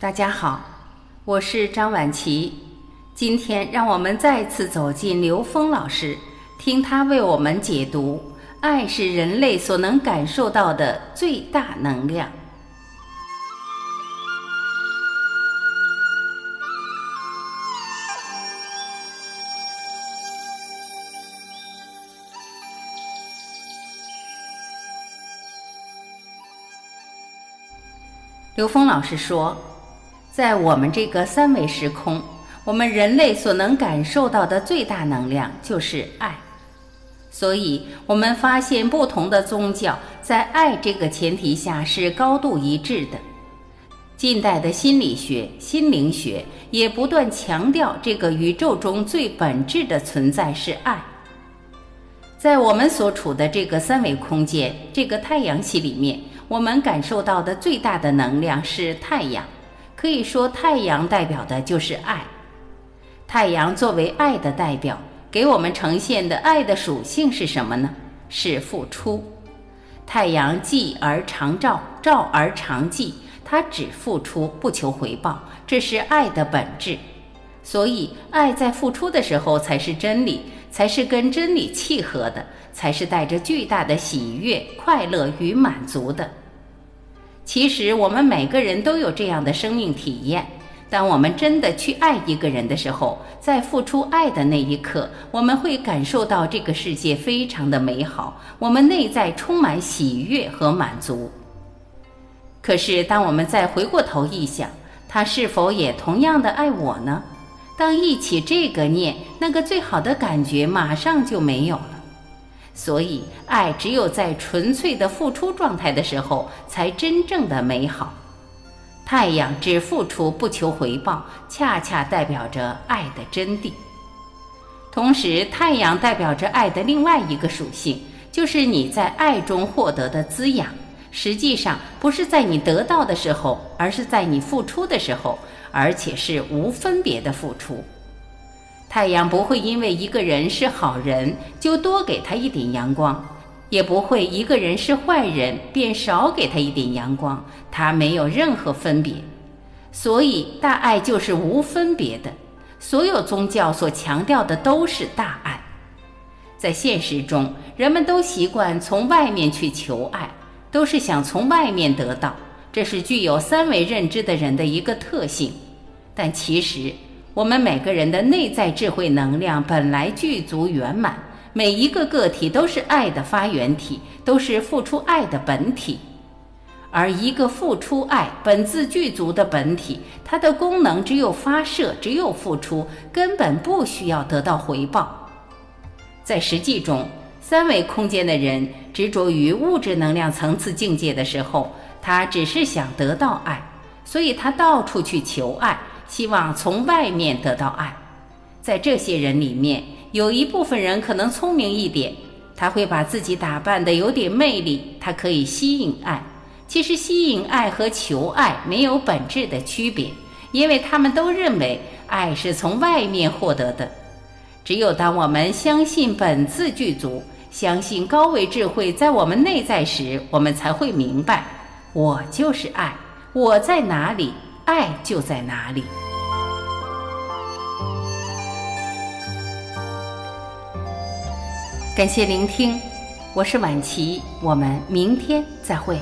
大家好，我是张晚琪。今天让我们再次走进刘峰老师，听他为我们解读：爱是人类所能感受到的最大能量。刘峰老师说，在我们这个三维时空，我们人类所能感受到的最大能量就是爱。所以，我们发现不同的宗教在爱这个前提下是高度一致的。近代的心理学、心灵学也不断强调，这个宇宙中最本质的存在是爱。在我们所处的这个三维空间，这个太阳系里面。我们感受到的最大的能量是太阳，可以说太阳代表的就是爱。太阳作为爱的代表，给我们呈现的爱的属性是什么呢？是付出。太阳既而常照，照而常寂，它只付出不求回报，这是爱的本质。所以，爱在付出的时候才是真理，才是跟真理契合的，才是带着巨大的喜悦、快乐与满足的。其实我们每个人都有这样的生命体验：当我们真的去爱一个人的时候，在付出爱的那一刻，我们会感受到这个世界非常的美好，我们内在充满喜悦和满足。可是，当我们再回过头一想，他是否也同样的爱我呢？当一起这个念，那个最好的感觉马上就没有了。所以，爱只有在纯粹的付出状态的时候，才真正的美好。太阳只付出不求回报，恰恰代表着爱的真谛。同时，太阳代表着爱的另外一个属性，就是你在爱中获得的滋养。实际上，不是在你得到的时候，而是在你付出的时候，而且是无分别的付出。太阳不会因为一个人是好人就多给他一点阳光，也不会一个人是坏人便少给他一点阳光，它没有任何分别。所以大爱就是无分别的。所有宗教所强调的都是大爱。在现实中，人们都习惯从外面去求爱，都是想从外面得到，这是具有三维认知的人的一个特性。但其实。我们每个人的内在智慧能量本来具足圆满，每一个个体都是爱的发源体，都是付出爱的本体。而一个付出爱本自具足的本体，它的功能只有发射，只有付出，根本不需要得到回报。在实际中，三维空间的人执着于物质能量层次境界的时候，他只是想得到爱，所以他到处去求爱。希望从外面得到爱，在这些人里面，有一部分人可能聪明一点，他会把自己打扮的有点魅力，他可以吸引爱。其实吸引爱和求爱没有本质的区别，因为他们都认为爱是从外面获得的。只有当我们相信本自具足，相信高维智慧在我们内在时，我们才会明白，我就是爱，我在哪里，爱就在哪里。感谢聆听，我是晚琪，我们明天再会。